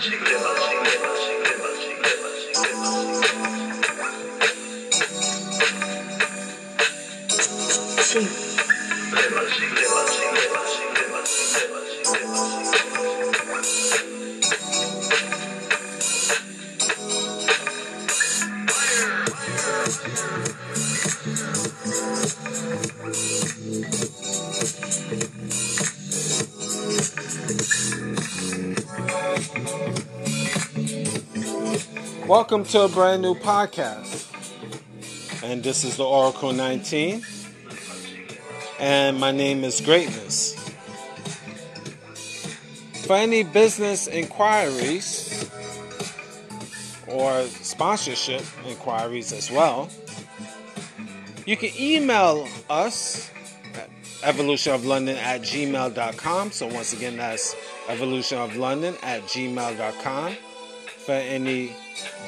Crema, crema, crema. Welcome to a brand new podcast. And this is the Oracle 19. And my name is Greatness. For any business inquiries or sponsorship inquiries as well, you can email us at evolutionoflondon at gmail.com. So once again, that's evolutionoflondon at gmail.com for any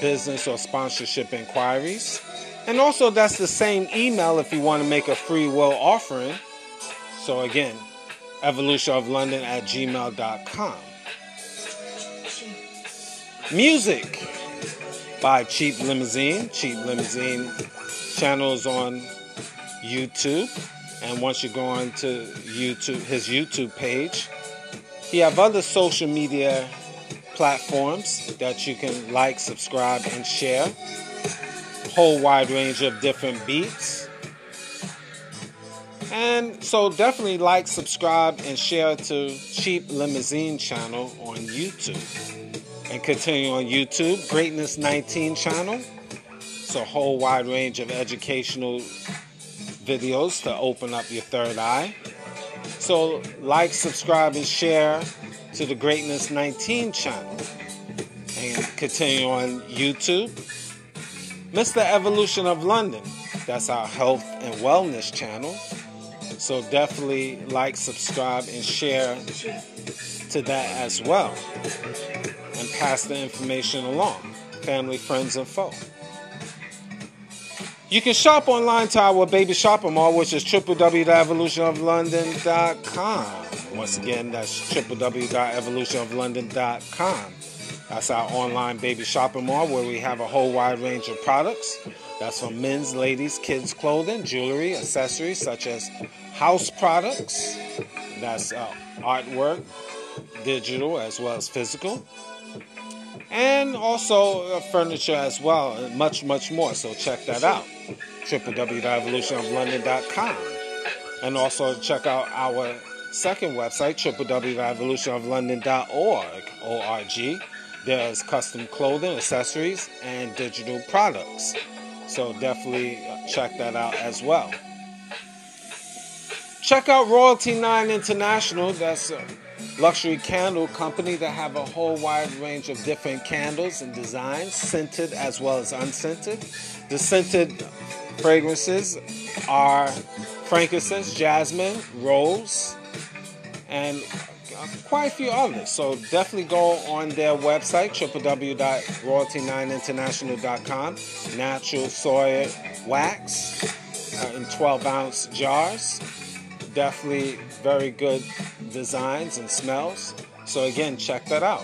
business or sponsorship inquiries. And also, that's the same email if you want to make a free will offering. So, again, evolutionoflondon at gmail.com. Music by Cheap Limousine. Cheap Limousine channels on YouTube. And once you go on to YouTube, his YouTube page, he have other social media platforms that you can like, subscribe, and share. Whole wide range of different beats. And so definitely like, subscribe, and share to Cheap Limousine channel on YouTube. And continue on YouTube, Greatness 19 channel. It's a whole wide range of educational videos to open up your third eye. So like, subscribe, and share to the Greatness 19 channel and continue on YouTube. Mr. Evolution of London, that's our health and wellness channel. So definitely like, subscribe, and share to that as well. And pass the information along, family, friends, and foe. You can shop online to our baby shopping mall, which is www.evolutionoflondon.com. Once again, that's www.evolutionoflondon.com. That's our online baby shopping mall where we have a whole wide range of products. That's from men's, ladies, kids' clothing, jewelry, accessories such as house products. That's uh, artwork, digital as well as physical. And also uh, furniture as well, and much, much more. So check that out. www.evolutionoflondon.com. And also check out our second website, www.evolutionoflondon.org. O-R-G. There's custom clothing, accessories, and digital products. So definitely check that out as well. Check out Royalty 9 International. That's a luxury candle company that have a whole wide range of different candles and designs, scented as well as unscented. The scented fragrances are frankincense, jasmine, rose, and quite a few others. So definitely go on their website, www.royalty9international.com. Natural soy wax uh, in 12 ounce jars. Definitely very good designs and smells. So again, check that out.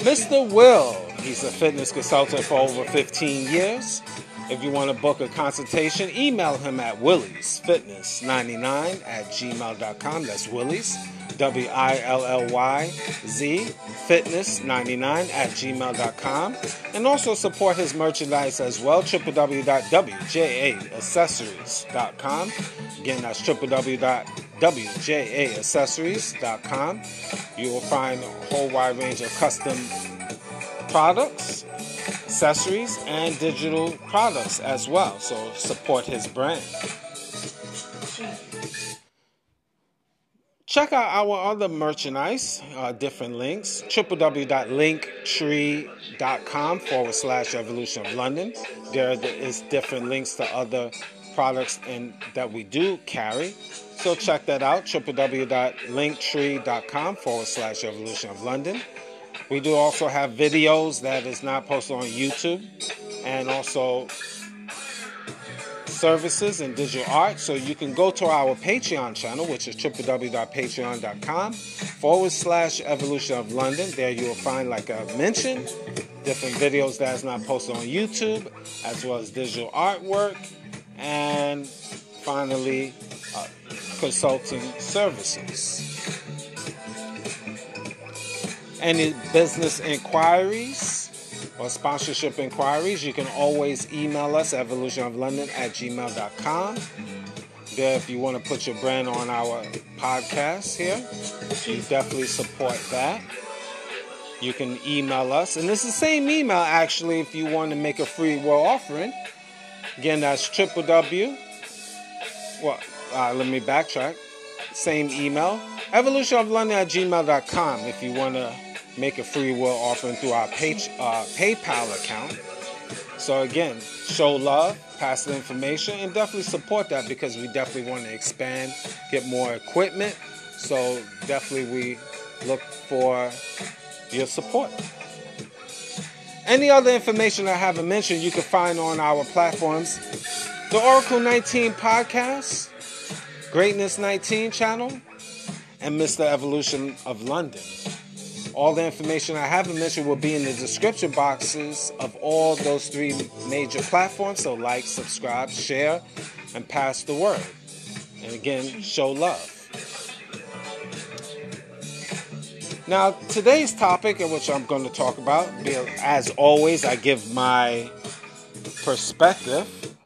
Mr. Will, he's a fitness consultant for over 15 years. If you want to book a consultation, email him at willyzfitness99 at gmail.com. That's Willyz, W I L L Y Z, fitness99 at gmail.com. And also support his merchandise as well, www.wjaaccessories.com. Again, that's www.wjaaccessories.com. You will find a whole wide range of custom products accessories, and digital products as well. So support his brand. Check out our other merchandise, uh, different links, www.linktree.com forward slash evolution of London. There is different links to other products and that we do carry. So check that out, www.linktree.com forward slash evolution of London. We do also have videos that is not posted on YouTube and also services and digital art. So you can go to our Patreon channel, which is www.patreon.com forward slash evolution of London. There you will find, like I mentioned, different videos that is not posted on YouTube, as well as digital artwork, and finally, uh, consulting services. Any business inquiries? or sponsorship inquiries, you can always email us evolutionoflondon at gmail.com. There, if you want to put your brand on our podcast here, you definitely support that. You can email us, and it's the same email actually if you want to make a free will offering. Again, that's triple W. Well, uh, let me backtrack. Same email, evolutionoflondon at gmail.com if you want to make a free will offering through our pay, uh, PayPal account. So again, show love, pass the information, and definitely support that because we definitely want to expand, get more equipment. So definitely we look for your support. Any other information I haven't mentioned, you can find on our platforms. The Oracle 19 podcast, Greatness 19 channel, and Mr. Evolution of London. All the information I haven't mentioned will be in the description boxes of all those three major platforms. So, like, subscribe, share, and pass the word. And again, show love. Now, today's topic, which I'm going to talk about, as always, I give my perspective.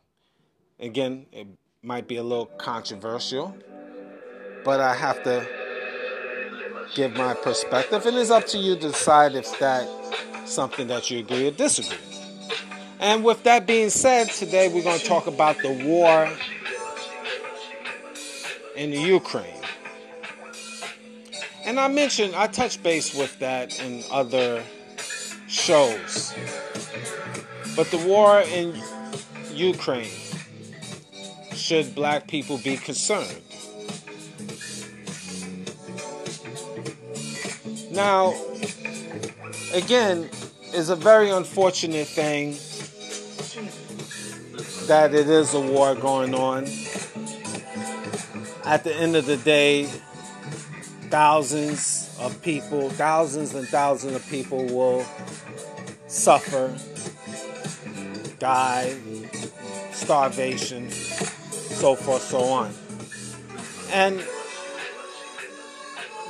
Again, it might be a little controversial, but I have to give my perspective, and it's up to you to decide if that's something that you agree or disagree. And with that being said, today we're going to talk about the war in the Ukraine. And I mentioned, I touched base with that in other shows. But the war in Ukraine, should black people be concerned? Now, again, it's a very unfortunate thing that it is a war going on. At the end of the day, thousands of people, thousands and thousands of people will suffer, die, starvation, so forth, so on. And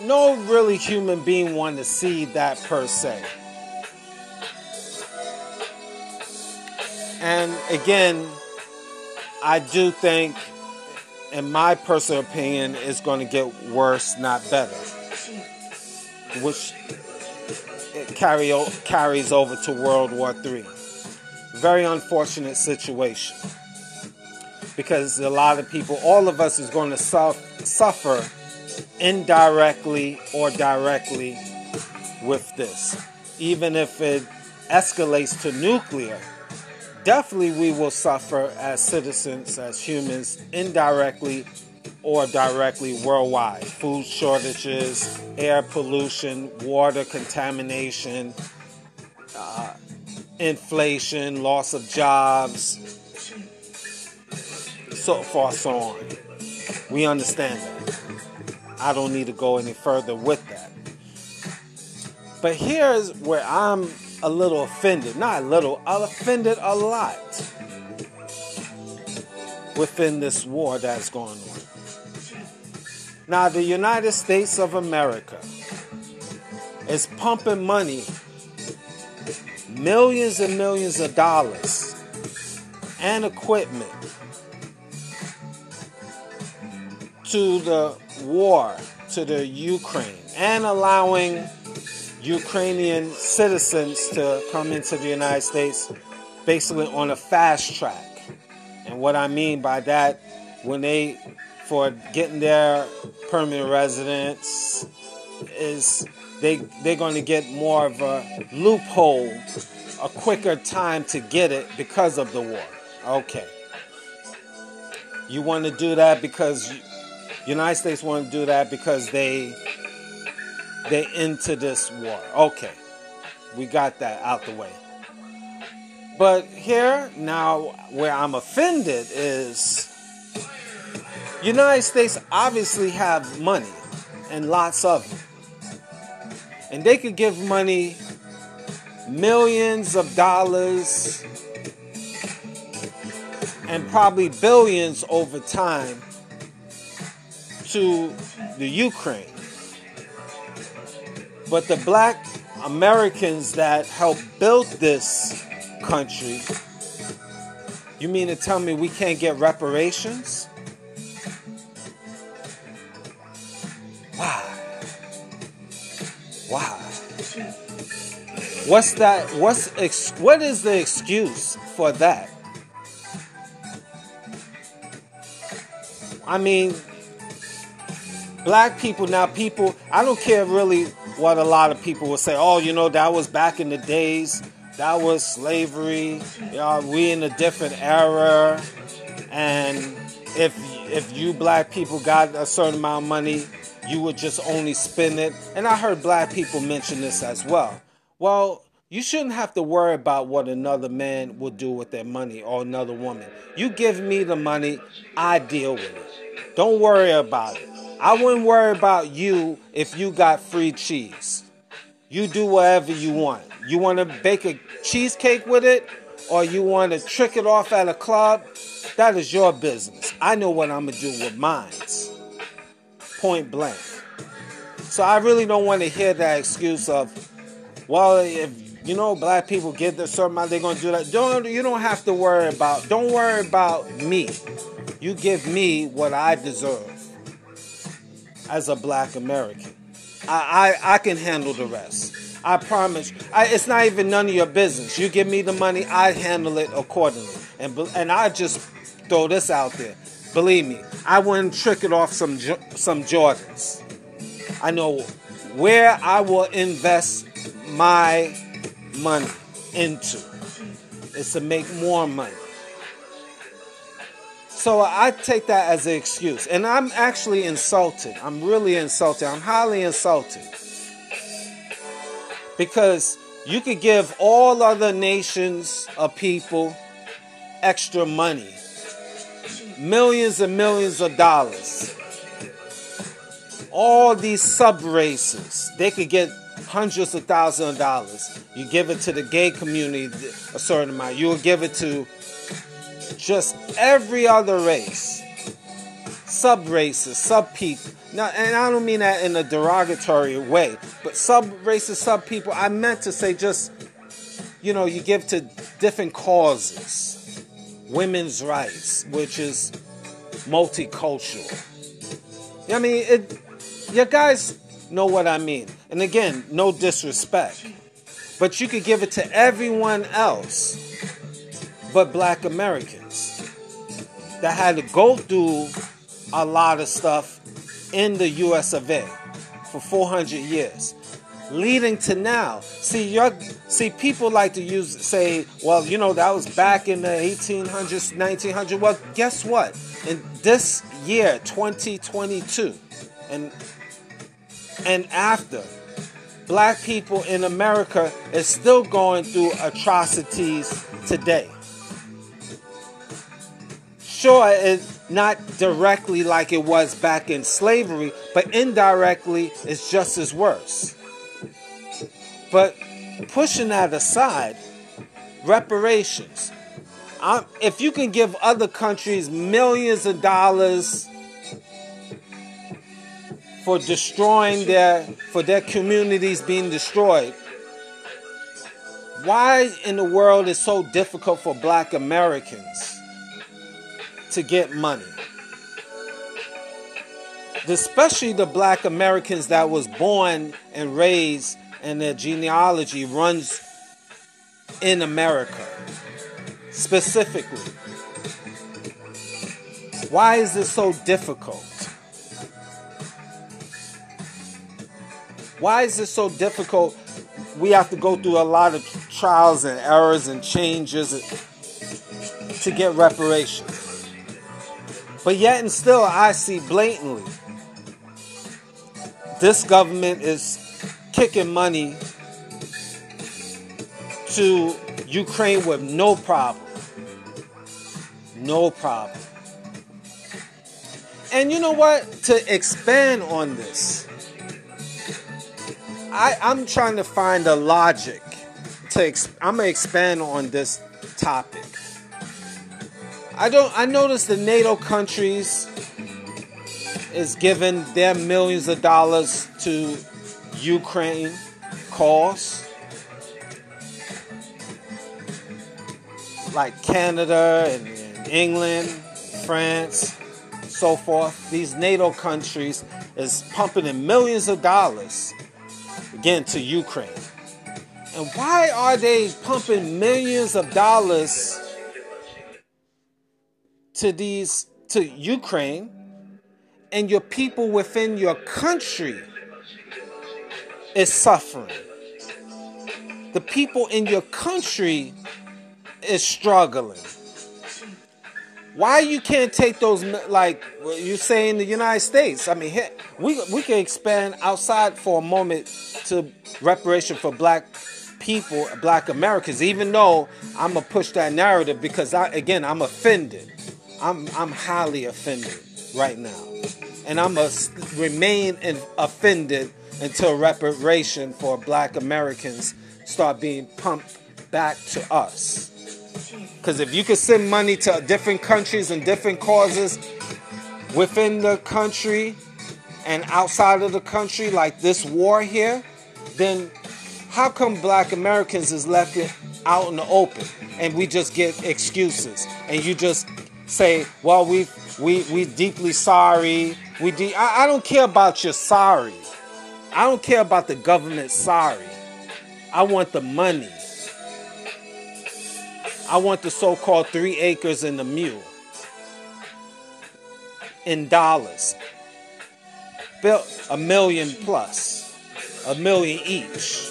no really human being want to see that per se. And again, I do think, in my personal opinion, it's going to get worse, not better. Which carry, carries over to World War III. Very unfortunate situation. Because a lot of people, all of us, is going to suffer indirectly or directly with this. Even if it escalates to nuclear, definitely we will suffer as citizens, as humans, indirectly or directly worldwide. Food shortages, air pollution, water contamination, uh, inflation, loss of jobs, so forth, so on. We understand that. I don't need to go any further with that. But here's where I'm a little offended. Not a little, I'm offended a lot within this war that's going on. Now, the United States of America is pumping money, millions and millions of dollars, and equipment to the war to the Ukraine and allowing Ukrainian citizens to come into the United States basically on a fast track. And what I mean by that, when they, for getting their permanent residence, is they, they're going to get more of a loophole, a quicker time to get it because of the war. Okay. You want to do that because United States want to do that because they they into this war. Okay, we got that out the way. But here, now, where I'm offended is United States obviously have money and lots of it. And they could give money millions of dollars and probably billions over time to the Ukraine. But the black Americans that helped build this country, you mean to tell me we can't get reparations? Why? Why? What's that? What's ex, what is the excuse for that? I mean, black people now, people, I don't care really what a lot of people will say. Oh, you know, that was back in the days, that was slavery. You know, we in a different era. And if if you black people got a certain amount of money, you would just only spend it. And I heard black people mention this as well. Well, you shouldn't have to worry about what another man will do with their money or another woman. You give me the money, I deal with it. Don't worry about it. I wouldn't worry about you if you got free cheese. You do whatever you want. You want to bake a cheesecake with it or you want to trick it off at a club? That is your business. I know what I'm to do with mine. Point blank. So I really don't want to hear that excuse of, well, if you know, black people get the certain amount, they're gonna do that. Don't you don't have to worry about. Don't worry about me. You give me what I deserve as a black American. I I, I can handle the rest. I promise. I, it's not even none of your business. You give me the money, I handle it accordingly. And and I just throw this out there. Believe me, I wouldn't trick it off some some Jordans. I know where I will invest my money into is to make more money. So I take that as an excuse. And I'm actually insulted. I'm really insulted. I'm highly insulted. Because you could give all other nations of people extra money, millions and millions of dollars. All these sub races, they could get hundreds of thousands of dollars. You give it to the gay community a certain amount. You will give it to just every other race, sub races, sub people. Now, and I don't mean that in a derogatory way, but sub races, sub people. I meant to say just, you know, you give to different causes, women's rights, which is multicultural. I mean, it. You guys know what I mean. And again, no disrespect. But you could give it to everyone else but black Americans that had to go through a lot of stuff in the US of A for 400 years leading to now. See, you see, people like to use say, well, you know, that was back in the 1800s, 1900s. Well, guess what? In this year, 2022, and and after, black people in America is still going through atrocities today. Sure, it's not directly like it was back in slavery, but indirectly it's just as worse. But pushing that aside, reparations. I'm, if you can give other countries millions of dollars for destroying their for their communities being destroyed why in the world is so difficult for black americans to get money especially the black americans that was born and raised and their genealogy runs in america specifically why is this so difficult Why is this so difficult? We have to go through a lot of trials and errors and changes to get reparations. But yet and still, I see blatantly this government is kicking money to Ukraine with no problem. No problem. And you know what? To expand on this, I, I'm trying to find a logic. To ex- I'm gonna expand on this topic. I don't. I noticed the NATO countries is giving their millions of dollars to Ukraine cause. Like Canada and, and England, France, so forth. These NATO countries is pumping in millions of dollars again to Ukraine. And why are they pumping millions of dollars to these to Ukraine and your people within your country is suffering. The people in your country is struggling. Why you can't take those like you say in the United States? I mean, we we can expand outside for a moment to reparation for black people, black Americans. Even though I'm gonna push that narrative because I again I'm offended. I'm I'm highly offended right now, and I'm remain offended until reparation for Black Americans start being pumped back to us. Because if you could send money to different countries and different causes within the country and outside of the country, like this war here, then how come black Americans is left out in the open and we just get excuses and you just say, well, we we we deeply sorry. We de- I, I don't care about your sorry. I don't care about the government sorry. I want the money. I want the so called three acres and the mule in dollars. Built a million plus, a million each.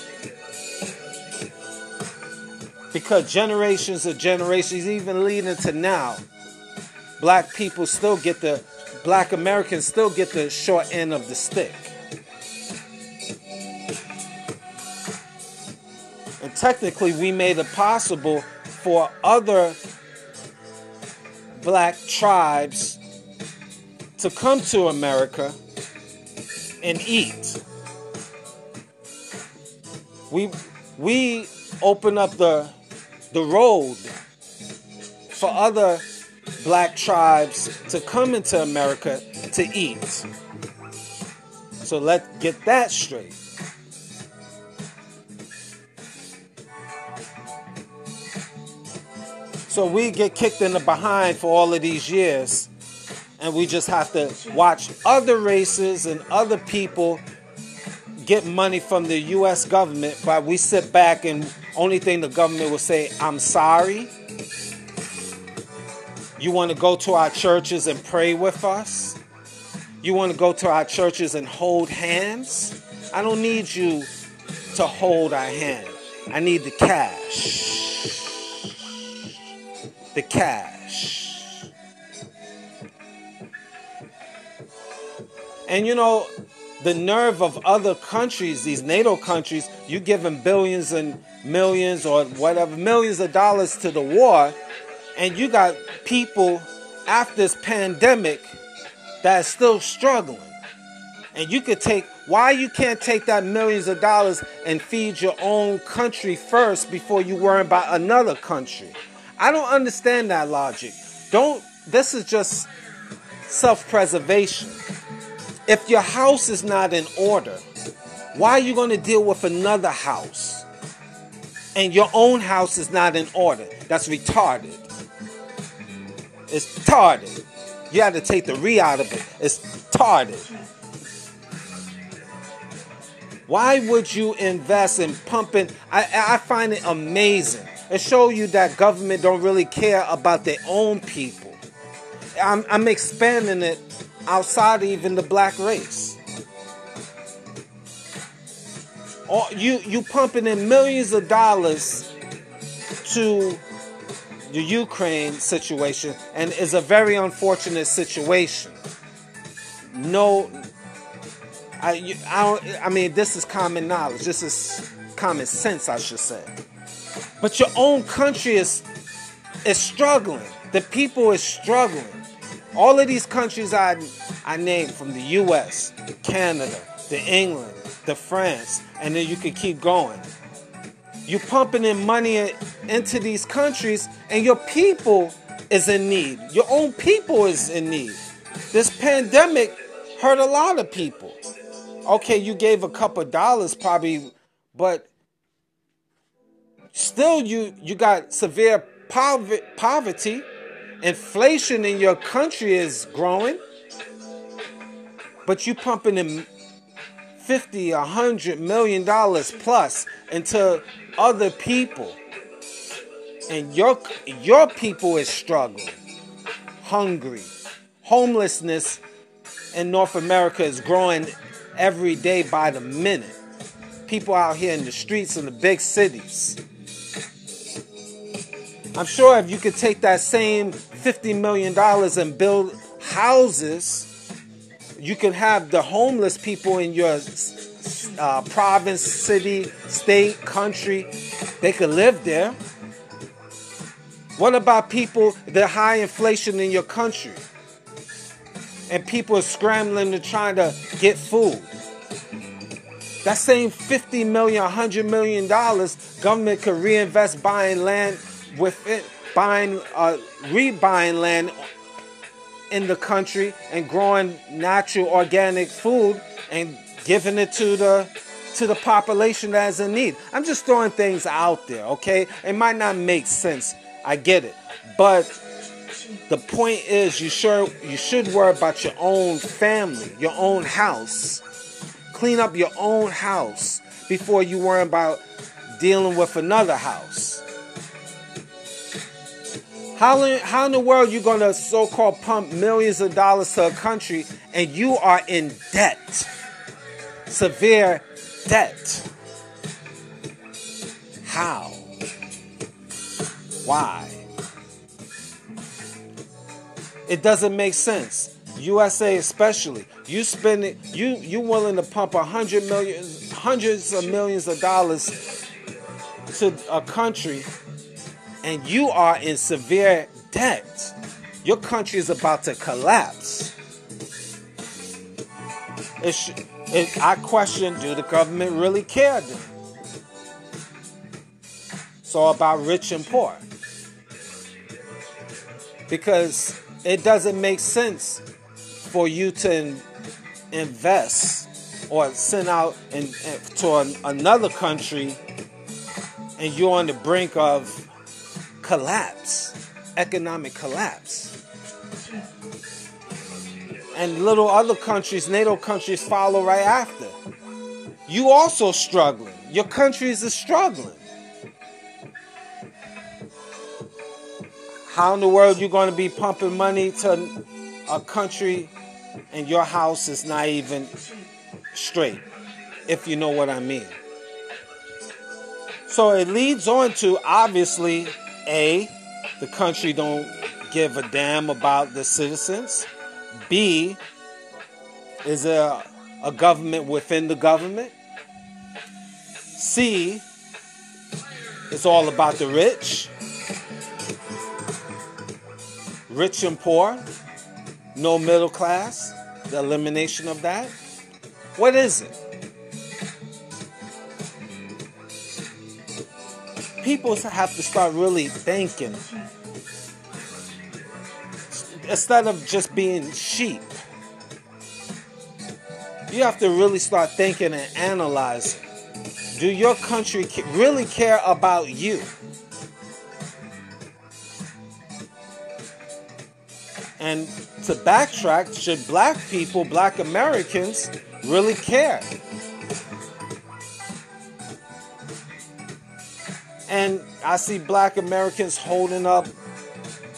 Because generations of generations, even leading to now, black people still get the, black Americans still get the short end of the stick. And technically, we made it possible for other black tribes to come to America and eat. We we open up the the road for other black tribes to come into America to eat. So let's get that straight. So we get kicked in the behind for all of these years, and we just have to watch other races and other people get money from the U.S. government, but we sit back and only thing the government will say, "I'm sorry." You want to go to our churches and pray with us? You want to go to our churches and hold hands? I don't need you to hold our hand. I need the cash the cash. And you know, the nerve of other countries, these NATO countries, you give them billions and millions or whatever, millions of dollars to the war, and you got people after this pandemic that's still struggling. And you could take why you can't take that millions of dollars and feed your own country first before you worry about another country. I don't understand that logic. Don't, this is just self preservation. If your house is not in order, why are you going to deal with another house? And your own house is not in order. That's retarded. It's retarded. You have to take the re out of it. It's retarded. Why would you invest in pumping? I, I find it amazing and show you that government don't really care about their own people. I'm, I'm expanding it outside even the black race. Or you you pumping in millions of dollars to the Ukraine situation, and it's a very unfortunate situation. No, I, I, I mean, this is common knowledge. This is common sense, I should say. But your own country is is struggling. The people is struggling. All of these countries I I named from the US, Canada, the England, the France, and then you could keep going. You pumping in money into these countries and your people is in need. Your own people is in need. This pandemic hurt a lot of people. Okay, you gave a couple dollars probably, but still you you got severe poverty. Inflation in your country is growing. But you pumping in 50, 100 million dollars plus into other people. And your your people is struggling, hungry. Homelessness in North America is growing every day by the minute. People out here in the streets in the big cities. I'm sure if you could take that same $50 million and build houses, you can have the homeless people in your uh, province, city, state, country, they could live there. What about people, the high inflation in your country? And people are scrambling to try to get food. That same 50 million, 100 million dollars, government could reinvest buying land with it, buying, uh, rebuying land in the country and growing natural organic food and giving it to the to the population that's in need. I'm just throwing things out there, okay? It might not make sense. I get it. But the point is you sure you should worry about your own family, your own house. Clean up your own house before you worry about dealing with another house. How in, how in the world you gonna so-called pump millions of dollars to a country and you are in debt? Severe debt. How? Why? It doesn't make sense. USA especially. You spend you you willing to pump a hundred million hundreds of millions of dollars to a country and you are in severe debt. Your country is about to collapse. It, it, I question do the government really care? It's all about rich and poor. Because it doesn't make sense for you to invest or send out in, in, to an, another country and you're on the brink of collapse, economic collapse. And little other countries, NATO countries, follow right after. You also struggling. Your countries are struggling. How in the world you going to be pumping money to a country and your house is not even straight, if you know what I mean? So it leads on to obviously a, the country don't give a damn about the citizens. B, is there a government within the government? C, it's all about the rich. Rich and poor, no middle class, the elimination of that. What is it? people have to start really thinking instead of just being sheep. You have to really start thinking and analyzing. Do your country really care about you? And to backtrack, should black people, black Americans, really care? And I see black Americans holding up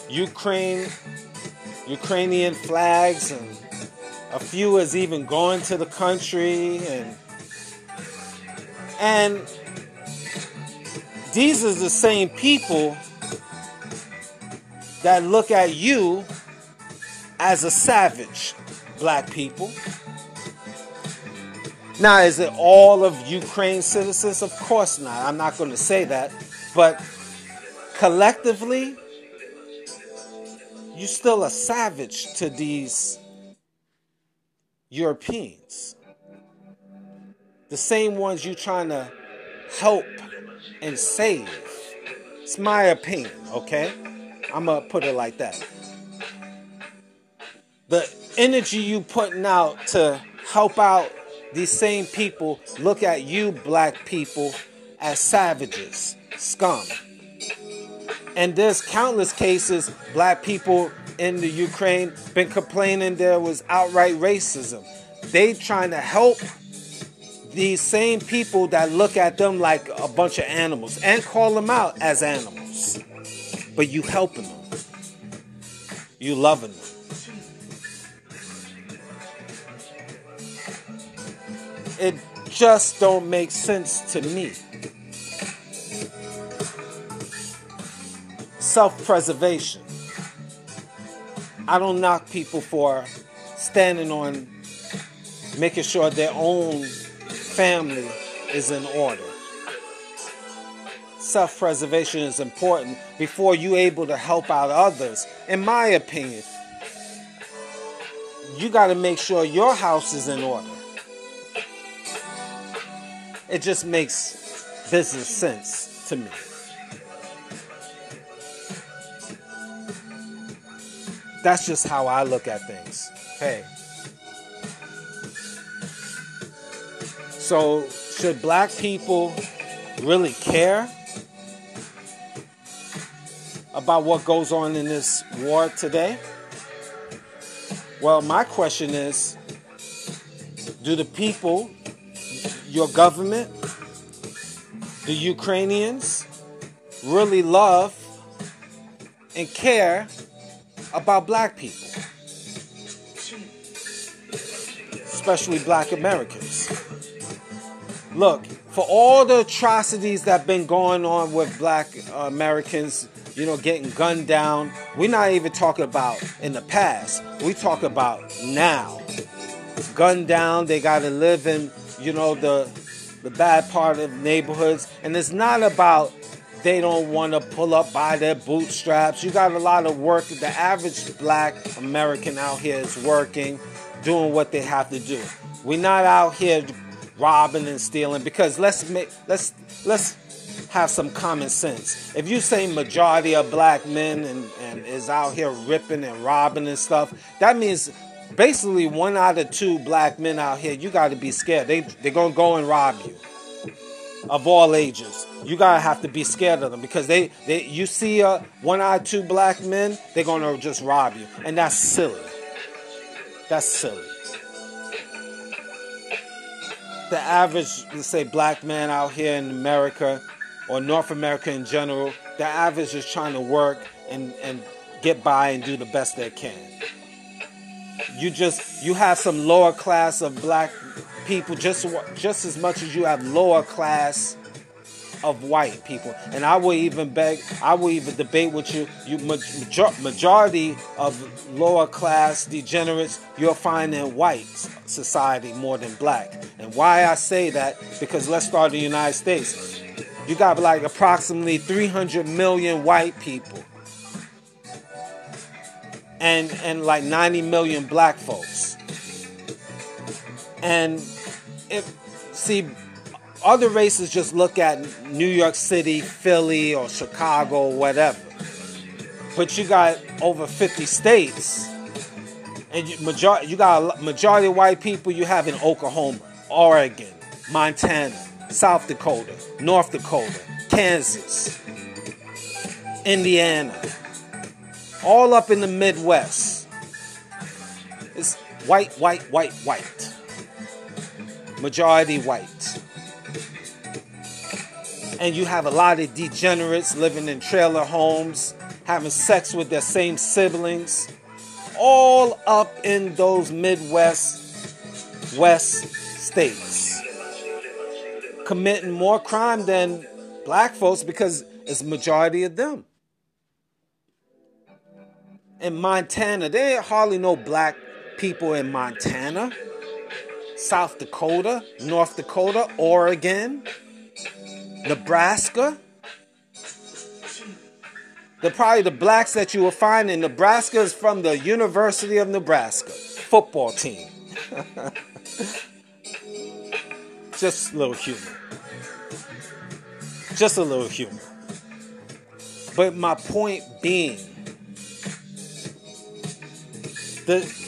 Ukraine, Ukrainian flags, and a few is even going to the country and and these are the same people that look at you as a savage, black people. Now, is it all of Ukraine citizens? Of course not. I'm not going to say that. But collectively, you're still a savage to these Europeans. The same ones you're trying to help and save. It's my opinion, okay? I'm gonna put it like that. The energy you putting out to help out these same people look at you black people as savages, scum. And there's countless cases black people in the Ukraine been complaining there was outright racism. They trying to help these same people that look at them like a bunch of animals and call them out as animals. But you helping them. You loving them. It just don't make sense to me. Self-preservation. I don't knock people for standing on making sure their own family is in order. Self preservation is important before you're able to help out others. In my opinion, you got to make sure your house is in order. It just makes business sense to me. That's just how I look at things. Hey. So, should black people really care about what goes on in this war today? Well, my question is do the people, your government, the Ukrainians, really love and care about black people? Especially black Americans. Look, for all the atrocities that have been going on with black uh, Americans, you know, getting gunned down, we're not even talking about in the past. We talk about now. Gunned down, they got to live in, you know, the the bad part of neighborhoods, and it's not about they don't want to pull up by their bootstraps. You got a lot of work. The average black American out here is working, doing what they have to do. We're not out here robbing and stealing because let's make let's let's have some common sense. If you say majority of black men and, and is out here ripping and robbing and stuff, that means basically one out of two black men out here, you got to be scared. They they're gonna go and rob you. Of all ages, you gotta have to be scared of them because they, they you see one out of two black men, they're gonna just rob you, and that's silly. That's silly the average, let's say, black man out here in America or North America in general, the average is trying to work and, and get by and do the best they can. You just you have some lower class of black people just just as much as you have lower class of white people. And I will even beg, I will even debate with you. You major, majority of lower class degenerates you'll find in white society more than black. And why I say that because let's start in the United States. You got like approximately 300 million white people. And and like 90 million black folks. And if see other races just look at New York City, Philly, or Chicago, whatever. But you got over 50 states, and you, majority, you got a majority of white people you have in Oklahoma, Oregon, Montana, South Dakota, North Dakota, Kansas, Indiana, all up in the Midwest. It's white, white, white, white. Majority white. And you have a lot of degenerates living in trailer homes, having sex with their same siblings, all up in those Midwest, West states, committing more crime than black folks because it's majority of them. In Montana, there ain't hardly no black people in Montana, South Dakota, North Dakota, Oregon. Nebraska, the probably the blacks that you will find in Nebraska is from the University of Nebraska football team. Just a little humor. Just a little humor. But my point being, the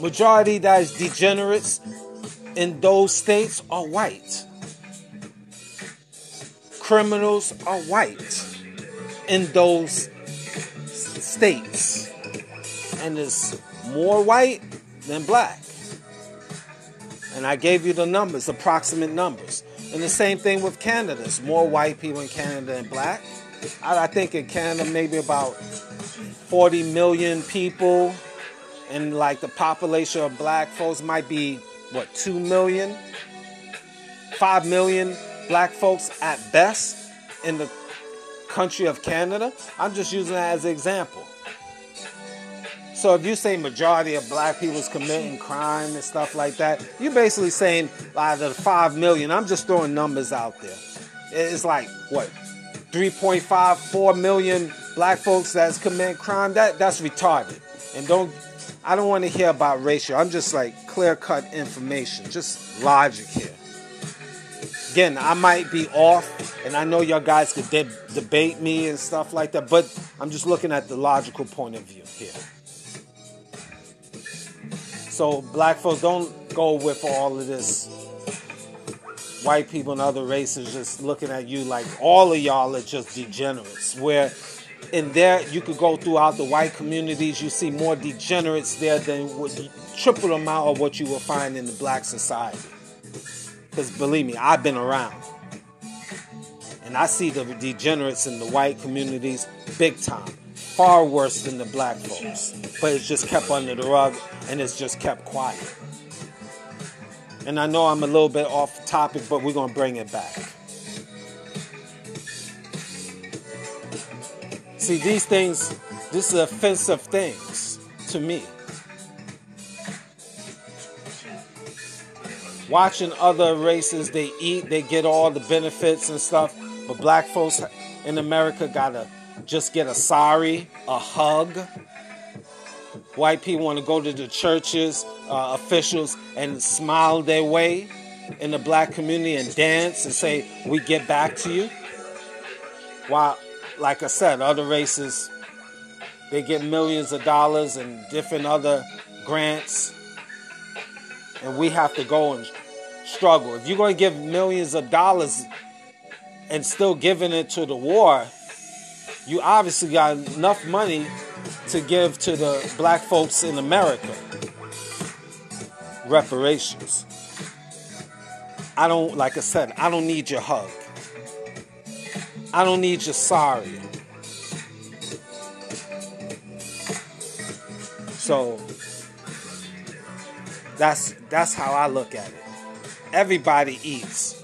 majority that is degenerates in those states are white. Criminals are white in those states. And it's more white than black. And I gave you the numbers, approximate numbers. And the same thing with Canada. There's more white people in Canada than black. I, think in Canada, maybe about 40 million people. And like the population of black folks might be, what, 2 million? 5 million black folks at best in the country of Canada. I'm just using that as an example. So if you say majority of black people is committing crime and stuff like that, you're basically saying out of the five million, I'm just throwing numbers out there. It's like what 3.5, 4 million black folks that's committing crime. That that's retarded. And don't I don't want to hear about ratio. I'm just like clear cut information, just logic here. Again, I might be off, and I know y'all guys could de- debate me and stuff like that, but I'm just looking at the logical point of view here. So black folks don't go with all of this white people and other races just looking at you like all of y'all are just degenerates. Where in there you could go throughout the white communities, you see more degenerates there than what, triple amount of what you will find in the black society. Because believe me, I've been around. And I see the degenerates in the white communities big time far worse than the black folks. But it's just kept under the rug and it's just kept quiet. And I know I'm a little bit off topic, but we're going to bring it back. See, these things, this is offensive things to me. Watching other races, they eat, they get all the benefits and stuff, but black folks in America gotta just get a sorry, a hug. White people want to go to the churches, uh, officials, and smile their way in the black community and dance and say, We get back to you. While, like I said, other races, they get millions of dollars and different other grants. And we have to go and struggle. If you're going to give millions of dollars and still giving it to the war, you obviously got enough money to give to the black folks in America. Reparations. I don't, like I said, I don't need your hug. I don't need your sorry. So that's that's how I look at it. Everybody eats.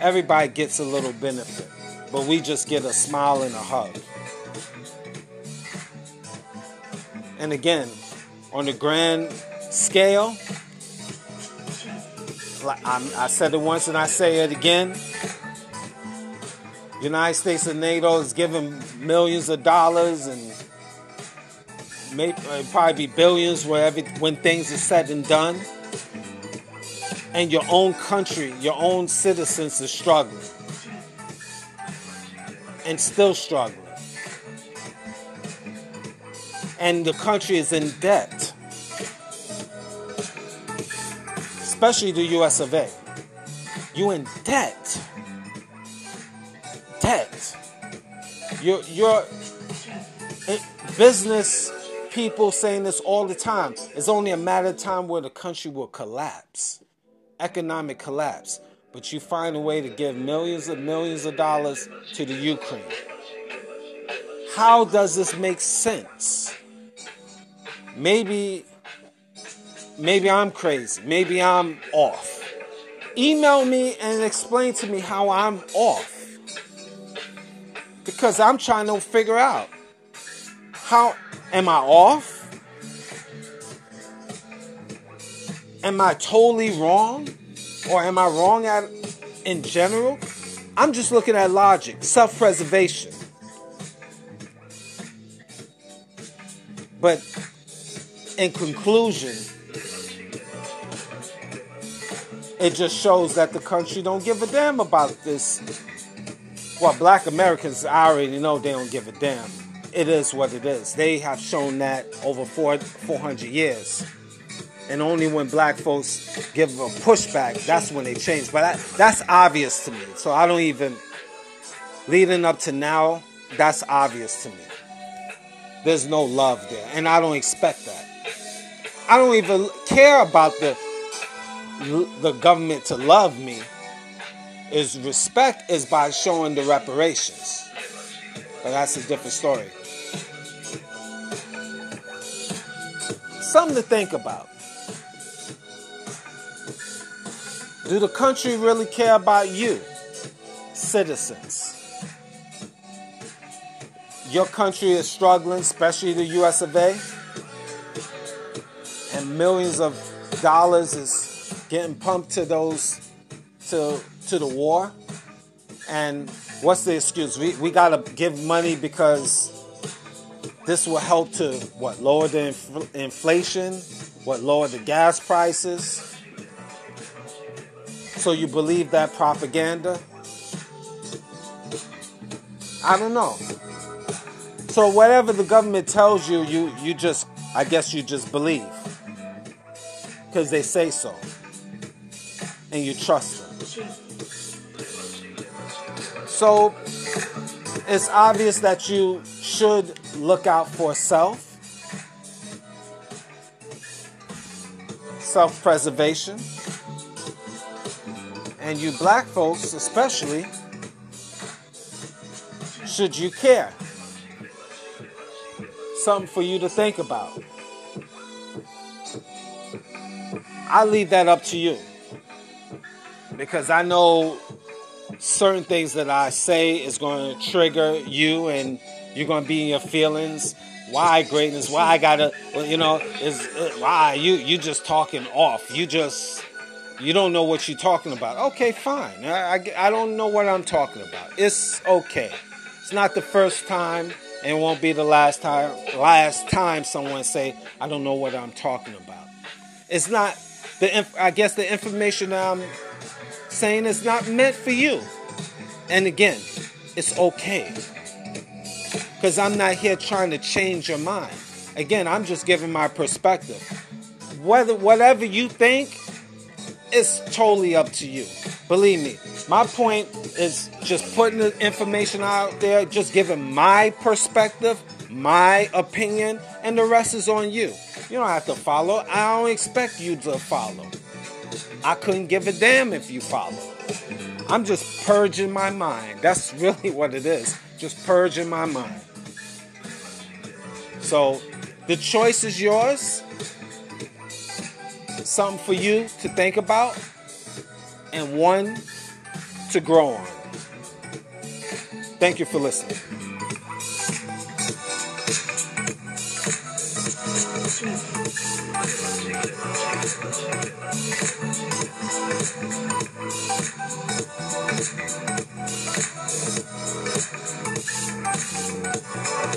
Everybody gets a little benefit but we just get a smile and a hug. And again, on the grand scale, like i said it once and I say it again. United States and NATO is giving millions of dollars and uh, probably be billions wherever when things are said and done. And your own country, your own citizens are struggling and still struggling. And the country is in debt, especially the US of A. You in debt. Debt. You're, you're eh, business people saying this all the time. It's only a matter of time where the country will collapse, economic collapse but you find a way to give millions and millions of dollars to the Ukraine. How does this make sense? Maybe maybe I'm crazy. Maybe I'm off. Email me and explain to me how I'm off because I'm trying to figure out how am I off? Am I totally wrong? Or am I wrong at in general? I'm just looking at logic, self-preservation. But in conclusion, it just shows that the country don't give a damn about this well, black Americans, I already know they don't give a damn. It is what it is. They have shown that over four, 400 years. And only when black folks give a pushback, that's when they change. But that, that's obvious to me. So I don't even, leading up to now, that's obvious to me. There's no love there. And I don't expect that. I don't even care about the the government to love me is respect is by showing the reparations. But that's a different story. Something to think about. Do the country really care about you, citizens? Your country is struggling, especially the US of A, and millions of dollars is getting pumped to those to to the war. And what's the excuse? We we gotta give money because this will help to what lower the inf- inflation, what lower the gas prices. So you believe that propaganda? I don't know. So whatever the government tells you, you you just I guess you just believe because they say so and you trust them. So it's obvious that you should look out for self, self preservation, and you black folks, especially, should you care. Something for you to think about. I leave that up to you because I know certain things that I say is going to trigger you and you're going to be in your feelings. Why greatness? Why I gotta? You know, is uh, why you you just talking off? You just you don't know what you're talking about. Okay, fine. I, I, I don't know what I'm talking about. It's okay. It's not the first time and won't be the last time last time someone say I don't know what I'm talking about. It's not the I guess the information I'm saying it's not meant for you. And again, it's okay. Because I'm not here trying to change your mind. Again, I'm just giving my perspective. Whether whatever you think, it's totally up to you. Believe me. My point is just putting the information out there, just giving my perspective, my opinion, and the rest is on you. You don't have to follow. I don't expect you to follow. I couldn't give a damn if you follow. I'm just purging my mind. That's really what it is. Just purging my mind. So the choice is yours. Something for you to think about, and one to grow on. Thank you for listening.